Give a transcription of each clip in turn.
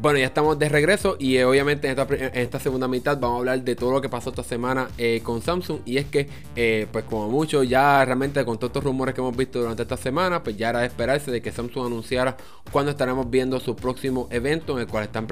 Bueno, ya estamos de regreso y eh, obviamente en esta, segunda mitad vamos a hablar de todo lo que pasó esta semana eh, con Samsung. Y es que, eh, pues como mucho, ya realmente con todos estos rumores que hemos visto durante esta semana, pues ya era de esperarse de que Samsung anunciara cuando estaremos viendo su próximo evento en el cual están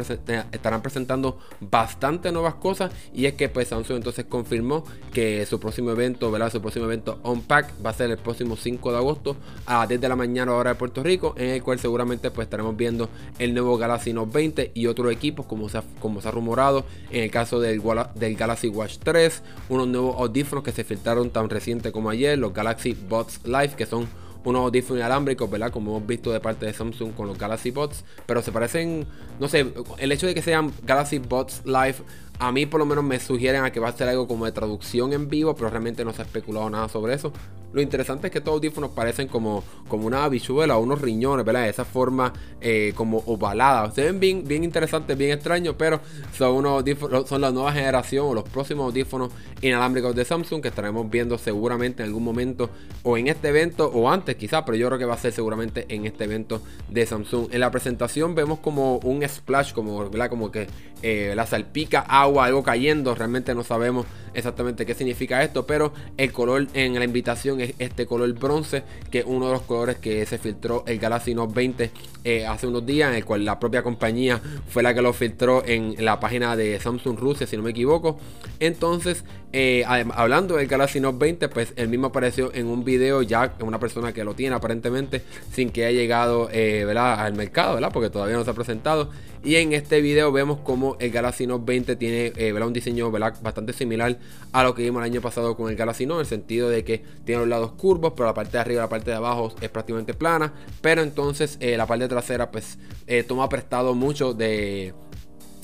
estarán presentando bastante nuevas cosas. Y es que pues Samsung entonces confirmó que su próximo evento, ¿verdad? Su próximo evento Unpack va a ser el próximo 5 de agosto a las 10 de la mañana hora de Puerto Rico, en el cual seguramente pues estaremos viendo el nuevo Galaxy Note 20 y otros equipos como se ha, como se ha rumorado en el caso del, del Galaxy Watch 3, unos nuevos audífonos que se filtraron tan reciente como ayer, los Galaxy Buds Live que son unos audífonos inalámbricos, ¿verdad? Como hemos visto de parte de Samsung con los Galaxy Buds, pero se parecen, no sé, el hecho de que sean Galaxy Buds Live a mí por lo menos me sugieren a que va a ser algo como de traducción en vivo, pero realmente no se ha especulado nada sobre eso. Lo interesante es que estos audífonos parecen como, como una habichuela o unos riñones, ¿verdad? De esa forma eh, como ovalada. Se ven bien, bien interesantes, bien extraños, pero son unos son la nueva generación o los próximos audífonos inalámbricos de Samsung que estaremos viendo seguramente en algún momento o en este evento o antes quizás, pero yo creo que va a ser seguramente en este evento de Samsung. En la presentación vemos como un splash, como, ¿verdad? como que eh, la salpica algo cayendo, realmente no sabemos exactamente qué significa esto, pero el color en la invitación es este color bronce, que es uno de los colores que se filtró el Galaxy Note 20 eh, hace unos días, en el cual la propia compañía fue la que lo filtró en la página de Samsung Rusia, si no me equivoco. Entonces, eh, hablando del Galaxy Note 20, pues el mismo apareció en un video ya una persona que lo tiene aparentemente sin que haya llegado eh, al mercado, ¿verdad? porque todavía no se ha presentado. Y en este video vemos como el Galaxy Note 20 tiene un diseño bastante similar a lo que vimos el año pasado con el Galaxy Note, en el sentido de que tiene los lados curvos, pero la parte de arriba y la parte de abajo es prácticamente plana. Pero entonces eh, la parte trasera pues eh, toma prestado mucho de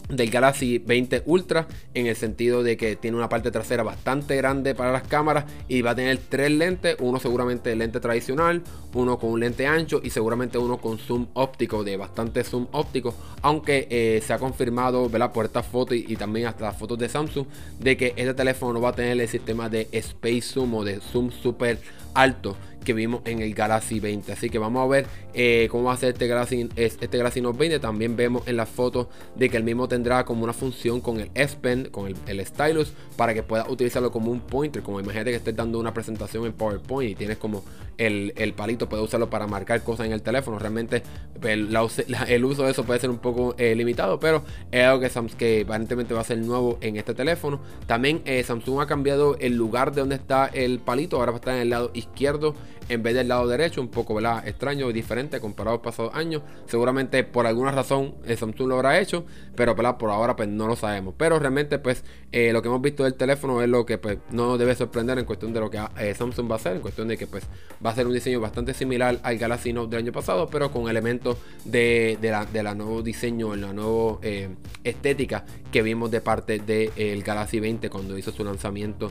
del Galaxy 20 Ultra en el sentido de que tiene una parte trasera bastante grande para las cámaras y va a tener tres lentes, uno seguramente lente tradicional, uno con un lente ancho y seguramente uno con zoom óptico, de bastante zoom óptico, aunque eh, se ha confirmado ¿verdad? por esta foto y, también hasta las fotos de Samsung de que este teléfono no va a tener el sistema de Space Zoom o de zoom super alto que vimos en el Galaxy 20. Así que vamos a ver eh, cómo va a ser este Galaxy, este Galaxy Note 20. También vemos en la foto de que el mismo tendrá como una función con el S Pen, con el, stylus, para que puedas utilizarlo como un pointer. Como imagínate que estés dando una presentación en PowerPoint y tienes como el, palito, puedes usarlo para marcar cosas en el teléfono. Realmente el, uso de eso puede ser un poco eh, limitado, pero es algo que, que aparentemente va a ser nuevo en este teléfono. También eh, Samsung ha cambiado el lugar de donde está el palito, ahora va a estar en el lado izquierdo en vez del lado derecho, un poco ¿verdad? extraño y diferente comparado a los pasados años. Seguramente por alguna razón Samsung lo habrá hecho, pero por ahora pues no lo sabemos. Pero realmente pues eh, lo que hemos visto del teléfono es lo que pues no debe sorprender en cuestión de lo que eh, Samsung va a hacer, en cuestión de que pues va a ser un diseño bastante similar al Galaxy Note del año pasado, pero con elementos de, la, de la nuevo diseño, la nueva eh, estética que vimos de parte del Galaxy 20 cuando hizo su lanzamiento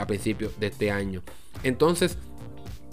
a principios de este año. Entonces,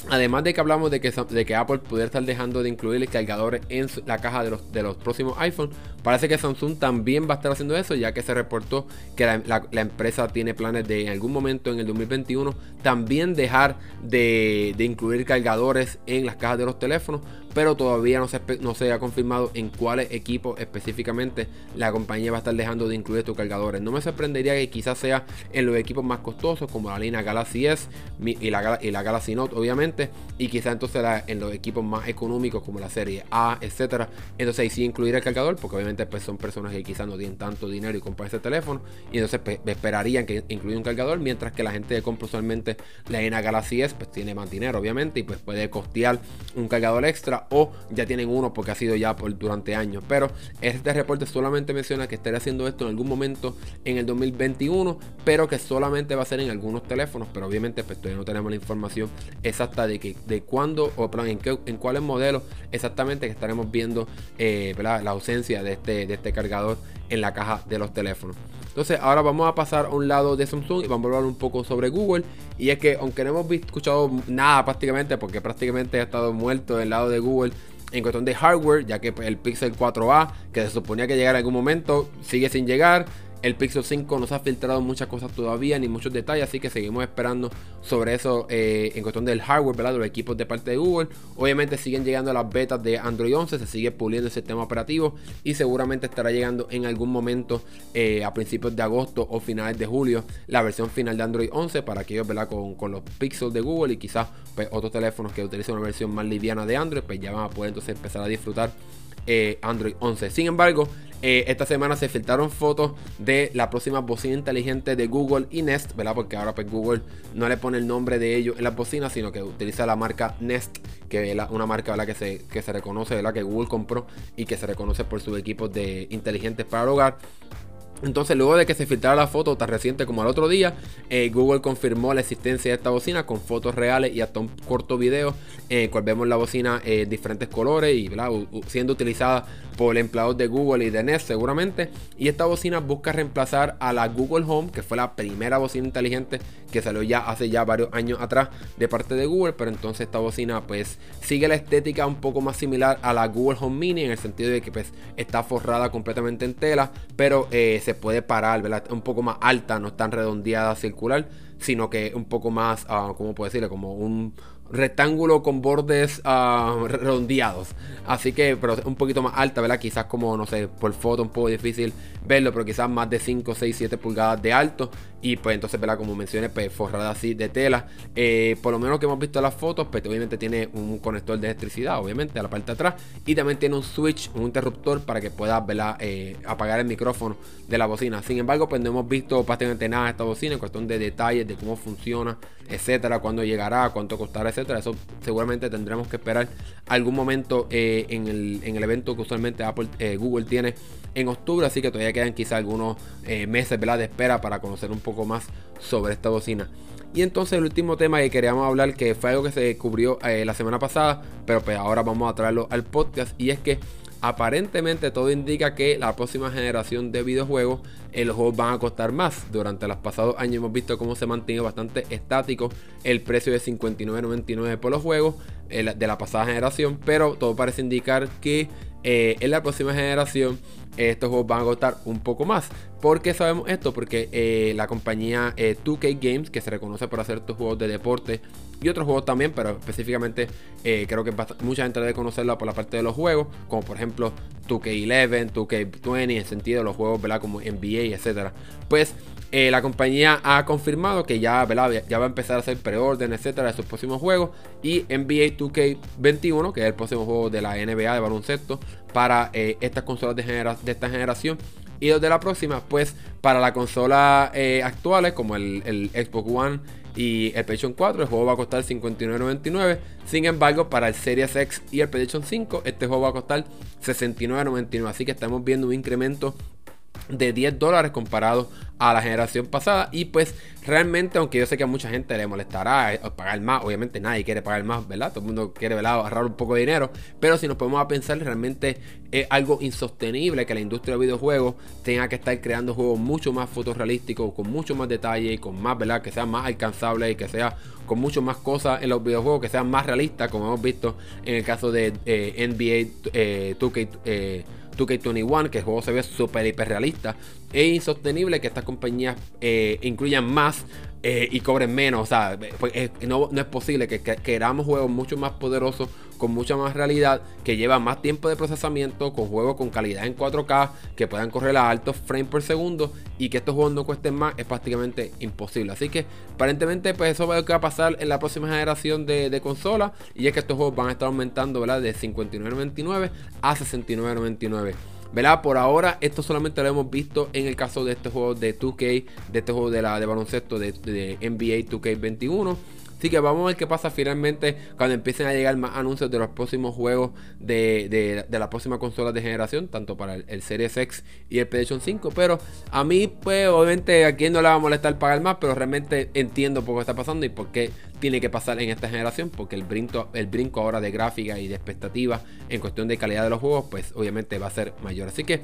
Además de que hablamos de que, de que Apple pudiera estar dejando de incluir el cargador en la caja de los, próximos iPhone, parece que Samsung también va a estar haciendo eso, ya que se reportó que la, empresa tiene planes de en algún momento en el 2021 también dejar de, de, incluir cargadores en las cajas de los teléfonos, pero todavía no se, no se ha confirmado en cuáles equipos específicamente la compañía va a estar dejando de incluir estos cargadores. No me sorprendería que quizás sea en los equipos más costosos, como la línea Galaxy S y la, la Galaxy Note, obviamente y quizá entonces en los equipos más económicos como la serie A, etcétera, entonces ahí sí incluir el cargador, porque obviamente pues, son personas que quizás no tienen tanto dinero y compran ese teléfono, y entonces pues, esperarían que incluya un cargador, mientras que la gente que compra usualmente la Ena Galaxy S, pues tiene más dinero, obviamente, y pues puede costear un cargador extra, o ya tienen uno porque ha sido ya por, durante años. Pero este reporte solamente menciona que estaría haciendo esto en algún momento en el 2021, pero que solamente va a ser en algunos teléfonos, pero obviamente pues todavía no tenemos la información exacta de, que, de cuándo o en, qué, en cuáles modelos exactamente que estaremos viendo eh, la ausencia de este, de este cargador en la caja de los teléfonos. Entonces ahora vamos a pasar a un lado de Samsung y vamos a hablar un poco sobre Google. Y es que aunque no hemos escuchado nada prácticamente, porque prácticamente ha estado muerto el lado de Google en cuestión de hardware, ya que el Pixel 4a, que se suponía que llegara en algún momento, sigue sin llegar. El Pixel 5 no se ha filtrado muchas cosas todavía, ni muchos detalles, así que seguimos esperando sobre eso eh, en cuestión del hardware, ¿verdad? De los equipos de parte de Google. Obviamente siguen llegando las betas de Android 11, se sigue puliendo el sistema operativo y seguramente estará llegando en algún momento eh, a principios de agosto o finales de julio la versión final de Android 11 para aquellos, ¿verdad? Con, con los Pixels de Google y quizás pues, otros teléfonos que utilicen una versión más liviana de Android, pues ya van a poder entonces empezar a disfrutar eh, Android 11. Sin embargo, eh, esta semana se filtraron fotos de la próxima bocina inteligente de Google y Nest, ¿verdad? Porque ahora pues Google no le pone el nombre de ellos en las bocinas, sino que utiliza la marca Nest, que es una marca ¿verdad? Que, se, que se reconoce, ¿verdad? Que Google compró y que se reconoce por sus equipos de inteligentes para el hogar. Entonces, luego de que se filtrara la foto tan reciente como el otro día, eh, Google confirmó la existencia de esta bocina con fotos reales y hasta un corto video en el cual vemos la bocina en diferentes colores y siendo utilizada por empleados de Google y de Nest seguramente. Y esta bocina busca reemplazar a la Google Home, que fue la primera bocina inteligente que salió ya hace ya varios años atrás de parte de Google. Pero entonces esta bocina pues sigue la estética un poco más similar a la Google Home Mini en el sentido de que pues está forrada completamente en tela, pero eh, se puede parar, ¿verdad? Un poco más alta, no tan redondeada, circular, sino que un poco más, uh, ¿cómo puedo decirle? Como un rectángulo con bordes uh, redondeados. Así que, pero un poquito más alta, ¿verdad? Quizás como, no sé, por foto un poco difícil verlo, pero quizás más de 5, 6, 7 pulgadas de alto. Y pues entonces, ¿verdad? Como mencioné, pues forrada así de tela. Eh, por lo menos que hemos visto las fotos, pues obviamente tiene un conector de electricidad, obviamente, a la parte de atrás. Y también tiene un switch, un interruptor para que puedas, ¿verdad? Eh, apagar el micrófono de la bocina. Sin embargo, pues no hemos visto prácticamente nada de esta bocina en cuestión de detalles, de cómo funciona, etcétera, cuándo llegará, cuánto costará, etcétera. Eso seguramente tendremos que esperar algún momento eh, en, el, en, el, evento que usualmente Apple, Google tiene en octubre. Así que todavía quedan quizás algunos meses, ¿verdad? De espera para conocer un poco más sobre esta bocina. Y entonces el último tema que queríamos hablar, que fue algo que se cubrió eh, la semana pasada, pero pues ahora vamos a traerlo al podcast, y es que aparentemente todo indica que la próxima generación de videojuegos, eh, los juegos van a costar más. Durante los pasados años hemos visto cómo se mantiene bastante estático el precio de 59.99 por los juegos eh, de la pasada generación, pero todo parece indicar que en la próxima generación estos juegos van a costar un poco más. ¿Por qué sabemos esto? Porque eh, la compañía 2K eh, Games, que se reconoce por hacer estos juegos de deporte y otros juegos también, pero específicamente eh, creo que mucha gente debe conocerla por la parte de los juegos, como por ejemplo 2K11, 2K20, en el sentido de los juegos ¿verdad? como NBA, etcétera. Pues la compañía ha confirmado que ya, ya va a empezar a hacer preorden, etcétera, de sus próximos juegos. Y NBA 2K21, que es el próximo juego de la NBA de baloncesto, para estas consolas de, esta generación y los de la próxima, pues para la consola eh, actuales, como el, Xbox One y el PlayStation 4, el juego va a costar 59.99. Sin embargo, para el Series X y el PlayStation 5, este juego va a costar 69.99. Así que estamos viendo un incremento de 10 dólares comparado a la generación pasada. Y pues realmente, aunque yo sé que a mucha gente le molestará eh, pagar más, obviamente nadie quiere pagar más, ¿verdad? Todo el mundo quiere ¿verdad? ahorrar un poco de dinero. Pero si nos podemos a pensar, realmente es algo insostenible que la industria de videojuegos tenga que estar creando juegos mucho más fotorrealísticos, con mucho más detalle y con más, ¿verdad? Que sea más alcanzable y que sea con mucho más cosas en los videojuegos, que sean más realistas, como hemos visto en el caso de NBA 2K. Eh, 2K21, que el juego se ve súper hiperrealista. Es insostenible que estas compañías eh, incluyan más eh, y cobren menos. O sea, pues, no, es posible que, queramos juegos mucho más poderosos, con mucha más realidad, que llevan más tiempo de procesamiento, con juegos con calidad en 4K, que puedan correr a altos frames por segundo y que estos juegos no cuesten más, es prácticamente imposible. Así que aparentemente pues eso va a pasar en la próxima generación de, de consolas y es que estos juegos van a estar aumentando de 59.99 a 69.99. ¿verdad? Por ahora, esto solamente lo hemos visto en el caso de este juego de 2K, de este juego de, la, de baloncesto de, de NBA 2K21. Así que vamos a ver qué pasa finalmente cuando empiecen a llegar más anuncios de los próximos juegos de, de, la próxima consola de generación, tanto para el, Series X y el PlayStation 5. Pero a mí, pues, obviamente, a quien no le va a molestar pagar más, pero realmente entiendo por qué está pasando y por qué tiene que pasar en esta generación, porque el brinco, el brinco ahora de gráfica y de expectativa en cuestión de calidad de los juegos, pues obviamente va a ser mayor. Así que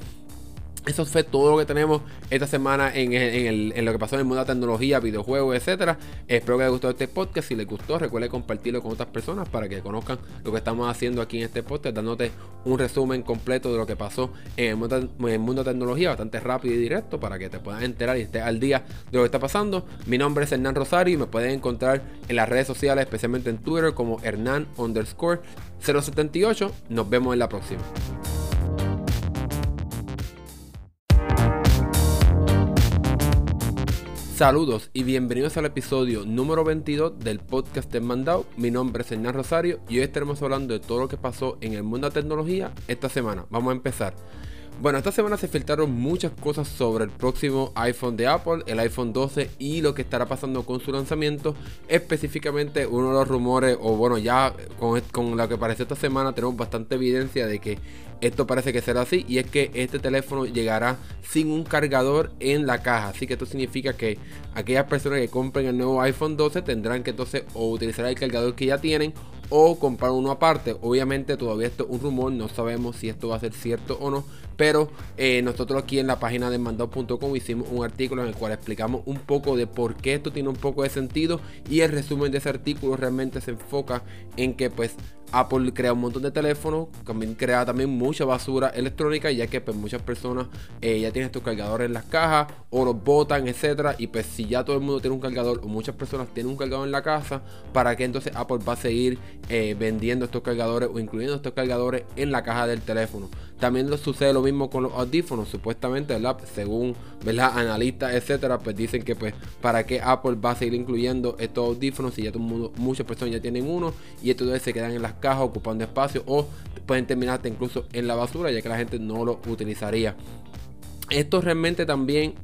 eso fue todo lo que tenemos esta semana en, lo que pasó en el mundo de tecnología, videojuegos, etcétera. Espero que les gustó este podcast. Si les gustó, recuerden compartirlo con otras personas para que conozcan lo que estamos haciendo aquí en este podcast, dándote un resumen completo de lo que pasó en el mundo, en el mundo de tecnología, bastante rápido y directo, para que te puedas enterar y estés al día de lo que está pasando. Mi nombre es Hernán Rosario y me pueden encontrar en las redes sociales, especialmente en Twitter, como Hernán underscore 078. Nos vemos en la próxima. Saludos y bienvenidos al episodio número 22 del podcast de Mandao. Mi nombre es Hernán Rosario y hoy estaremos hablando de todo lo que pasó en el mundo de la tecnología esta semana. Vamos a empezar. Bueno, esta semana se filtraron muchas cosas sobre el próximo iPhone de Apple, el iPhone 12 y lo que estará pasando con su lanzamiento. Específicamente uno de los rumores, o bueno, ya con, lo que parece esta semana tenemos bastante evidencia de que esto parece que será así y es que este teléfono llegará sin un cargador en la caja. Así que esto significa que aquellas personas que compren el nuevo iPhone 12 tendrán que entonces o utilizar el cargador que ya tienen o comprar uno aparte. Obviamente todavía esto es un rumor, no sabemos si esto va a ser cierto o no. Pero eh, nosotros aquí en la página de mandado.com hicimos un artículo en el cual explicamos un poco de por qué esto tiene un poco de sentido. Y el resumen de ese artículo realmente se enfoca en que pues Apple crea un montón de teléfonos, también crea también mucha basura electrónica, ya que pues muchas personas eh, ya tienen estos cargadores en las cajas o los botan, etcétera. Y pues si ya todo el mundo tiene un cargador o muchas personas tienen un cargador en la casa, ¿para qué entonces Apple va a seguir eh, vendiendo estos cargadores o incluyendo estos cargadores en la caja del teléfono? También sucede lo mismo con los audífonos, supuestamente, ¿verdad? Según ¿verdad? analistas, etcétera, pues dicen que pues para qué Apple va a seguir incluyendo estos audífonos si ya todo el mundo, muchas personas ya tienen uno y estos se quedan en las cajas ocupando espacio o pueden terminarte incluso en la basura ya que la gente no lo utilizaría. Esto realmente también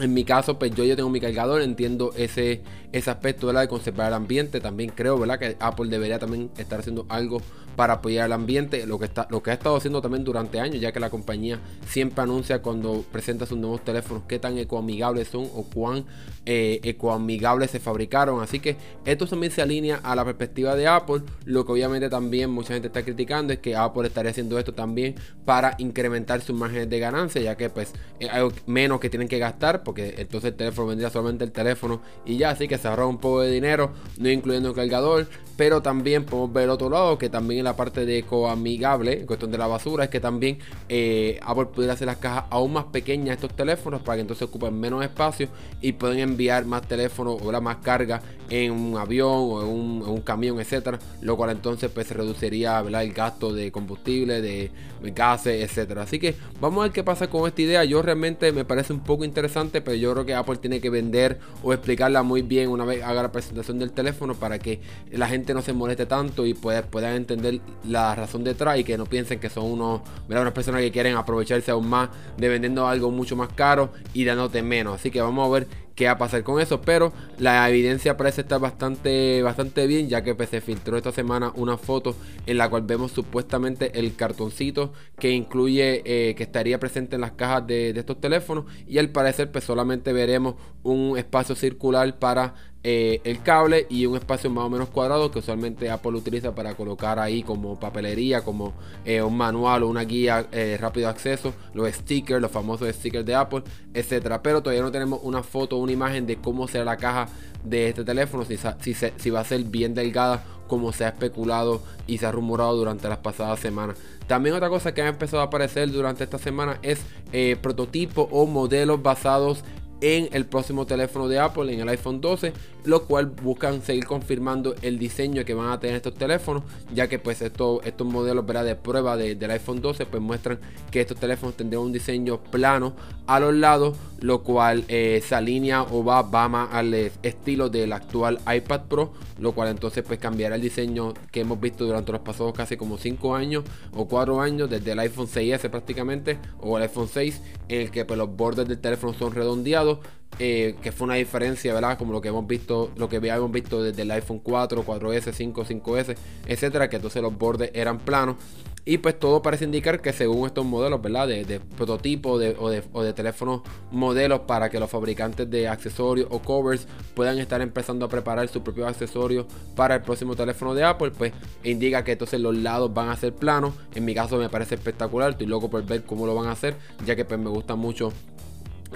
en mi caso, pues yo ya tengo mi cargador, entiendo ese, ese aspecto de conservar el ambiente. También creo ¿verdad? que Apple debería también estar haciendo algo para apoyar el ambiente, lo que, está, lo que ha estado haciendo también durante años, ya que la compañía siempre anuncia cuando presenta sus nuevos teléfonos qué tan ecoamigables son o cuán eh, ecoamigables se fabricaron. Así que esto también se alinea a la perspectiva de Apple. Lo que obviamente también mucha gente está criticando es que Apple estaría haciendo esto también para incrementar sus márgenes de ganancia, ya que pues hay menos que tienen que gastar, porque entonces el teléfono vendría solamente el teléfono y ya, así que se ahorra un poco de dinero, no incluyendo el cargador. Pero también podemos ver el otro lado, que también en la parte de ecoamigable, en cuestión de la basura, es que también eh, Apple pudiera hacer las cajas aún más pequeñas estos teléfonos para que entonces ocupen menos espacio y pueden enviar más teléfonos o más carga en un avión o en un, camión, etcétera, lo cual entonces pues reduciría el gasto de combustible, de, gases, etcétera. Así que vamos a ver qué pasa con esta idea. Yo realmente me parece un poco interesante, pero yo creo que Apple tiene que vender o explicarla muy bien una vez haga la presentación del teléfono para que la gente no se moleste tanto y puedan entender la razón detrás y que no piensen que son unos, unas personas que quieren aprovecharse aún más de vendiendo algo mucho más caro y dándote menos. Así que vamos a ver qué va a pasar con eso. Pero la evidencia parece estar bastante, bastante bien, ya que pues, se filtró esta semana una foto en la cual vemos supuestamente el cartoncito que incluye eh, que estaría presente en las cajas de, de, estos teléfonos. Y al parecer, pues solamente veremos un espacio circular para eh, el cable y un espacio más o menos cuadrado que usualmente Apple utiliza para colocar ahí como papelería, como eh, un manual o una guía eh, rápido acceso, los stickers, los famosos stickers de Apple, etcétera. Pero todavía no tenemos una foto una imagen de cómo será la caja de este teléfono, si, si, si va a ser bien delgada como se ha especulado y se ha rumorado durante las pasadas semanas. También otra cosa que ha empezado a aparecer durante esta semana es prototipos o modelos basados en el próximo teléfono de Apple, en el iPhone 12, lo cual buscan seguir confirmando el diseño que van a tener estos teléfonos, ya que pues estos, estos modelos de prueba del iPhone 12 pues muestran que estos teléfonos tendrán un diseño plano a los lados, lo cual eh, se alinea o va, va más al estilo del actual iPad Pro, lo cual entonces pues cambiará el diseño que hemos visto durante los pasados casi como 5 años o 4 años, desde el iPhone 6S prácticamente, o el iPhone 6, en el que pues, los bordes del teléfono son redondeados, eh, que fue una diferencia, ¿verdad? Como lo que hemos visto, lo que habíamos visto desde el iPhone 4, 4S, 5, 5S, etcétera, que entonces los bordes eran planos. Y pues todo parece indicar que según estos modelos, ¿verdad? De, de prototipo o de, o de teléfonos modelos para que los fabricantes de accesorios o covers puedan estar empezando a preparar sus propios accesorios para el próximo teléfono de Apple, pues indica que entonces los lados van a ser planos. En mi caso me parece espectacular, estoy loco por ver cómo lo van a hacer, ya que pues me gusta mucho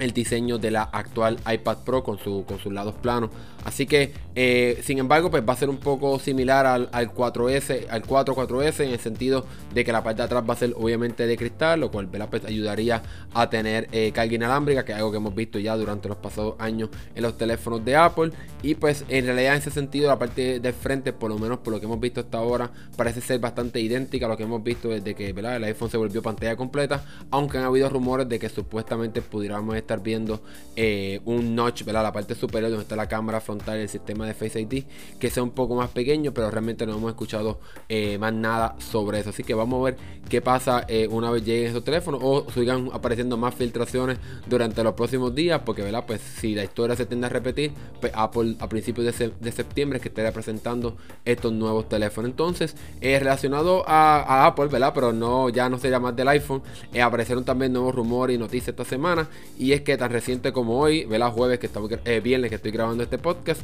el diseño de la actual iPad Pro con, su, con sus lados planos. Así que, eh, sin embargo, pues va a ser un poco similar al, 4S, al 4 4S, en el sentido de que la parte de atrás va a ser obviamente de cristal, lo cual pues, ayudaría a tener eh, carga inalámbrica, que es algo que hemos visto ya durante los pasados años en los teléfonos de Apple. Y pues en realidad en ese sentido la parte de frente, por lo menos por lo que hemos visto hasta ahora, parece ser bastante idéntica a lo que hemos visto desde que el iPhone se volvió pantalla completa, aunque han habido rumores de que supuestamente pudiéramos estar viendo eh, un notch, ¿verdad? la parte superior donde está la cámara frontal y el sistema de Face ID, que sea un poco más pequeño, pero realmente no hemos escuchado eh, más nada sobre eso. Así que vamos a ver qué pasa eh, una vez lleguen esos teléfonos o sigan apareciendo más filtraciones durante los próximos días, porque ¿verdad? Pues si la historia se tiende a repetir, pues Apple a principios de, septiembre que estará presentando estos nuevos teléfonos. Entonces, relacionado a, Apple, ¿verdad? Pero no, ya no sería más del iPhone, aparecieron también nuevos rumores y noticias esta semana, y es que tan reciente como hoy, ¿verdad? Jueves que estamos, eh, viernes que estoy grabando este podcast,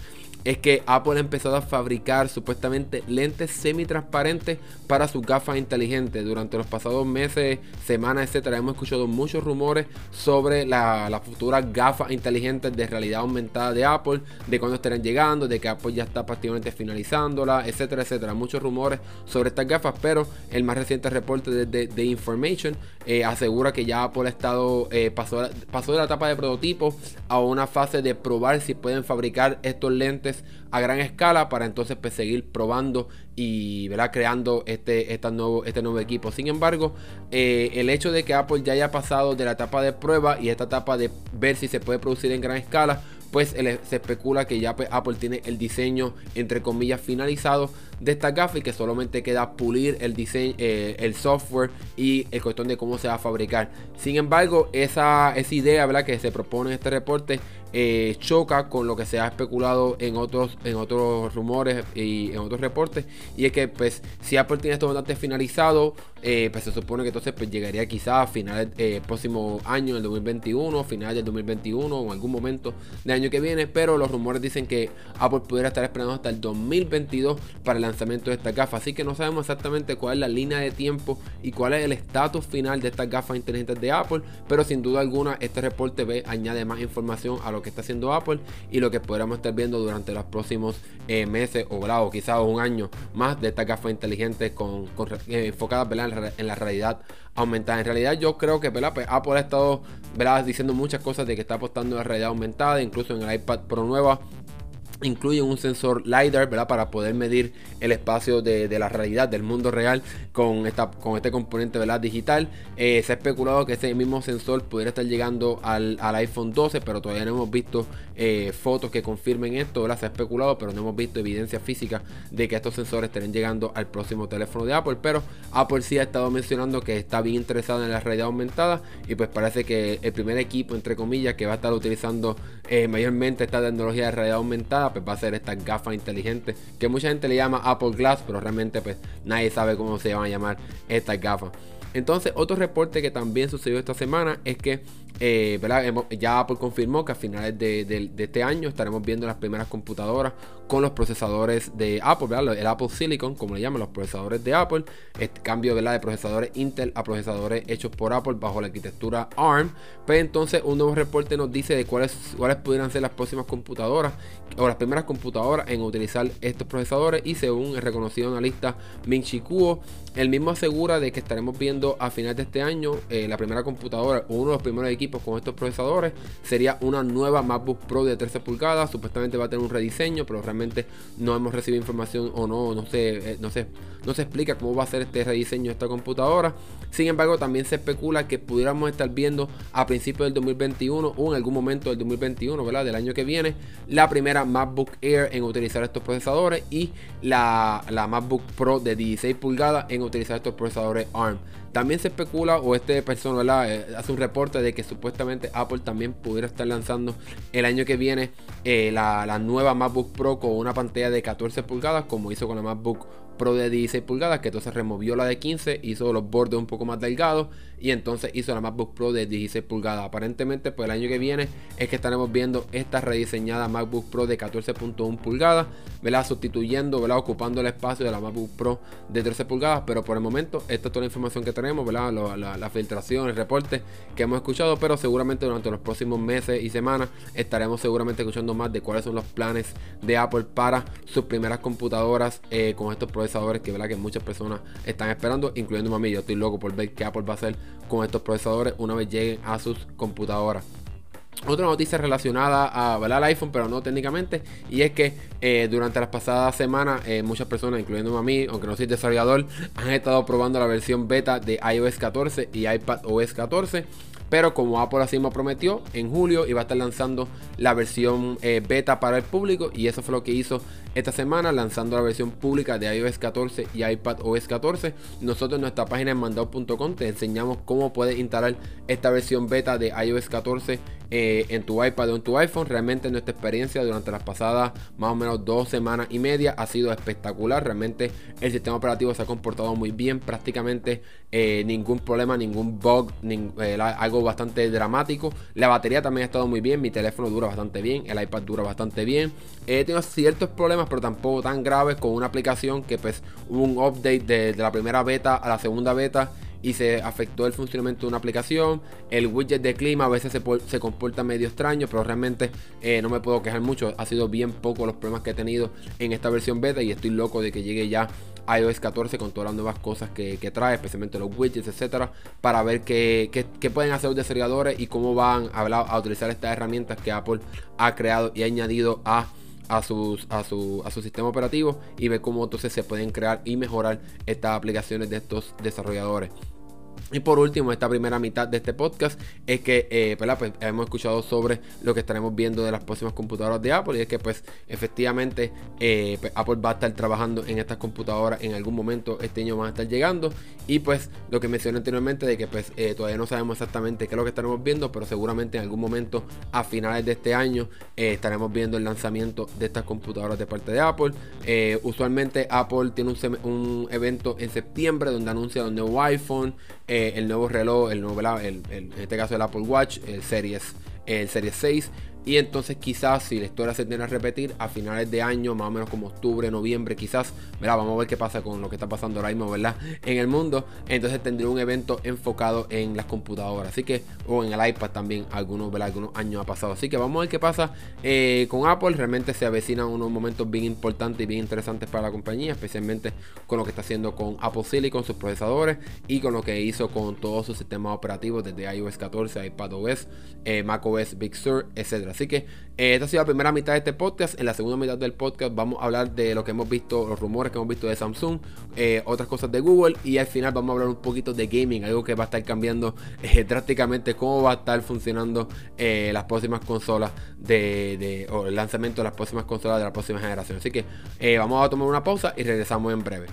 es que Apple ha empezado a fabricar supuestamente lentes semi-transparentes para sus gafas inteligentes. Durante los pasados meses, semanas, etcétera, hemos escuchado muchos rumores sobre las la futuras gafas inteligentes de realidad aumentada de Apple, de cuándo estarán llegando, de que Apple ya está prácticamente finalizándola, etcétera, etcétera. Muchos rumores sobre estas gafas, pero el más reciente reporte de, The Information eh, asegura que ya Apple ha estado, eh, pasó, pasó la etapa de prototipo a una fase de probar si pueden fabricar estos lentes a gran escala para entonces pues, seguir probando y ¿verdad? creando este, este, nuevo, este nuevo equipo. Sin embargo, eh, el hecho de que Apple ya haya pasado de la etapa de prueba y esta etapa de ver si se puede producir en gran escala, pues se especula que ya pues, Apple tiene el diseño entre comillas finalizado de esta gafa y que solamente queda pulir el diseño, eh, el software y el cuestión de cómo se va a fabricar. Sin embargo, esa, esa idea ¿verdad? que se propone en este reporte eh, choca con lo que se ha especulado en otros, en otros rumores y en otros reportes. Y es que pues si Apple tiene esto bastante finalizado, eh, pues se supone que entonces pues, llegaría quizás a finales del próximo año, el 2021, finales del 2021 o en algún momento del año que viene. Pero los rumores dicen que Apple pudiera estar esperando hasta el 2022 para el lanzamiento de estas gafas. Así que no sabemos exactamente cuál es la línea de tiempo y cuál es el estatus final de estas gafas inteligentes de Apple. Pero sin duda alguna este reporte ve, añade más información a lo que está haciendo Apple y lo que podremos estar viendo durante los próximos eh, meses o, o quizás un año más de estas gafas inteligentes con, eh, enfocadas En, la, realidad aumentada. En realidad yo creo que pues Apple ha estado diciendo muchas cosas de que está apostando en la realidad aumentada, incluso en el iPad Pro nueva Incluye un sensor LiDAR para poder medir el espacio de, la realidad, del mundo real con, esta, con este componente ¿verdad? digital. Eh, se ha especulado que ese mismo sensor pudiera estar llegando al, iPhone 12, pero todavía no hemos visto eh, fotos que confirmen esto. ¿verdad? Se ha especulado, pero no hemos visto evidencia física de que estos sensores estén llegando al próximo teléfono de Apple. Pero Apple sí ha estado mencionando que está bien interesado en la realidad aumentada y pues parece que el primer equipo, entre comillas, que va a estar utilizando eh, mayormente esta tecnología de realidad aumentada pues va a ser estas gafas inteligentes que mucha gente le llama Apple Glass, pero realmente pues nadie sabe cómo se van a llamar estas gafas. Entonces, otro reporte que también sucedió esta semana es que eh, ya Apple confirmó que a finales de, este año estaremos viendo las primeras computadoras con los procesadores de Apple, el Apple Silicon, como le llaman los procesadores de Apple. Este cambio de procesadores Intel a procesadores hechos por Apple bajo la arquitectura ARM. Pero entonces, un nuevo reporte nos dice de cuáles, cuáles pudieran ser las próximas computadoras o las primeras computadoras en utilizar estos procesadores. Y según el reconocido analista Ming Chi Kuo, el mismo asegura de que estaremos viendo a finales de este año eh, la primera computadora uno de los primeros equipos con estos procesadores sería una nueva MacBook Pro de 13 pulgadas. Supuestamente va a tener un rediseño, pero realmente no hemos recibido información o no, no sé, eh, no sé, no se explica cómo va a ser este rediseño esta computadora. Sin embargo, también se especula que pudiéramos estar viendo a principios del 2021 o en algún momento del 2021, ¿verdad? Del año que viene, la primera MacBook Air en utilizar estos procesadores y la, la MacBook Pro de 16 pulgadas en utilizar estos procesadores ARM. También se especula, o este persona eh, hace un reporte de que supuestamente Apple también pudiera estar lanzando el año que viene eh, la, nueva MacBook Pro con una pantalla de 14 pulgadas, como hizo con la MacBook Pro de 16 pulgadas, que entonces removió la de 15, hizo los bordes un poco más delgados y entonces hizo la MacBook Pro de 16 pulgadas. Aparentemente, pues el año que viene es que estaremos viendo esta rediseñada MacBook Pro de 14.1 pulgadas, ¿verdad? Sustituyendo, ¿verdad? Ocupando el espacio de la MacBook Pro de 13 pulgadas, pero por el momento esta es toda la información que tenemos, ¿verdad? La, la filtración, el reporte que hemos escuchado, pero seguramente durante los próximos meses y semanas estaremos seguramente escuchando más de cuáles son los planes de Apple para sus primeras computadoras eh, con estos procesadores que, ¿verdad? que muchas personas están esperando, incluyendo a mí. Yo estoy loco por ver qué Apple va a hacer con estos procesadores una vez lleguen a sus computadoras. Otra noticia relacionada a, al iPhone, pero no técnicamente, y es que eh, durante las pasadas semanas eh, muchas personas, incluyendo a mí, aunque no soy desarrollador, han estado probando la versión beta de iOS 14 y iPad OS 14. Pero como Apple así me prometió, en julio iba a estar lanzando la versión eh, beta para el público. Y eso fue lo que hizo esta semana, lanzando la versión pública de iOS 14 y iPad OS 14. Nosotros en nuestra página en mandado.com te enseñamos cómo puedes instalar esta versión beta de iOS 14 eh, en tu iPad o en tu iPhone. Realmente nuestra experiencia durante las pasadas más o menos dos semanas y media ha sido espectacular. Realmente el sistema operativo se ha comportado muy bien. Prácticamente eh, ningún problema, ningún bug, algo bastante dramático. La batería también ha estado muy bien. Mi teléfono dura bastante bien. El iPad dura bastante bien. He tenido ciertos problemas, pero tampoco tan graves con una aplicación que pues hubo un update de, la primera beta a la segunda beta y se afectó el funcionamiento de una aplicación. El widget de clima a veces se, comporta medio extraño, pero realmente eh, no me puedo quejar mucho. Ha sido bien poco los problemas que he tenido en esta versión beta y estoy loco de que llegue ya iOS 14 con todas las nuevas cosas que, trae, especialmente los widgets, etcétera, para ver qué, pueden hacer los desarrolladores y cómo van a, a, utilizar estas herramientas que Apple ha creado y ha añadido a a, sus, a, su, a su sistema operativo y ver cómo entonces se pueden crear y mejorar estas aplicaciones de estos desarrolladores. Y por último, esta primera mitad de este podcast es que eh, pues, hemos escuchado sobre lo que estaremos viendo de las próximas computadoras de Apple y es que pues efectivamente eh, pues, Apple va a estar trabajando en estas computadoras en algún momento este año van a estar llegando. Y pues lo que mencioné anteriormente de que pues eh, todavía no sabemos exactamente qué es lo que estaremos viendo pero seguramente en algún momento a finales de este año estaremos viendo el lanzamiento de estas computadoras de parte de Apple. Usualmente Apple tiene un, evento en septiembre donde anuncia un nuevo iPhone eh, el nuevo reloj, el nuevo, el, en este caso el Apple Watch, el Series, el Series 6 y entonces quizás si la historia se tiene a repetir a finales de año, más o menos como octubre, noviembre, quizás, ¿verdad? Vamos a ver qué pasa con lo que está pasando ahora mismo, ¿verdad? En el mundo. Entonces tendría un evento enfocado en las computadoras. Así que, o en el iPad también, algunos, ¿verdad? Algunos años ha pasado. Así que vamos a ver qué pasa eh, con Apple. Realmente se avecinan unos momentos bien importantes y bien interesantes para la compañía, especialmente con lo que está haciendo con Apple Silicon, sus procesadores, y con lo que hizo con todos sus sistemas operativos desde iOS 14, iPadOS, eh, macOS Big Sur, etcétera. Así que eh, esta ha sido la primera mitad de este podcast. En la segunda mitad del podcast vamos a hablar de lo que hemos visto, los rumores que hemos visto de Samsung, eh, otras cosas de Google y al final vamos a hablar un poquito de gaming, algo que va a estar cambiando eh, drásticamente cómo va a estar funcionando las próximas consolas de, o el lanzamiento de las próximas consolas de la próxima generación. Así que vamos a tomar una pausa y regresamos en breve.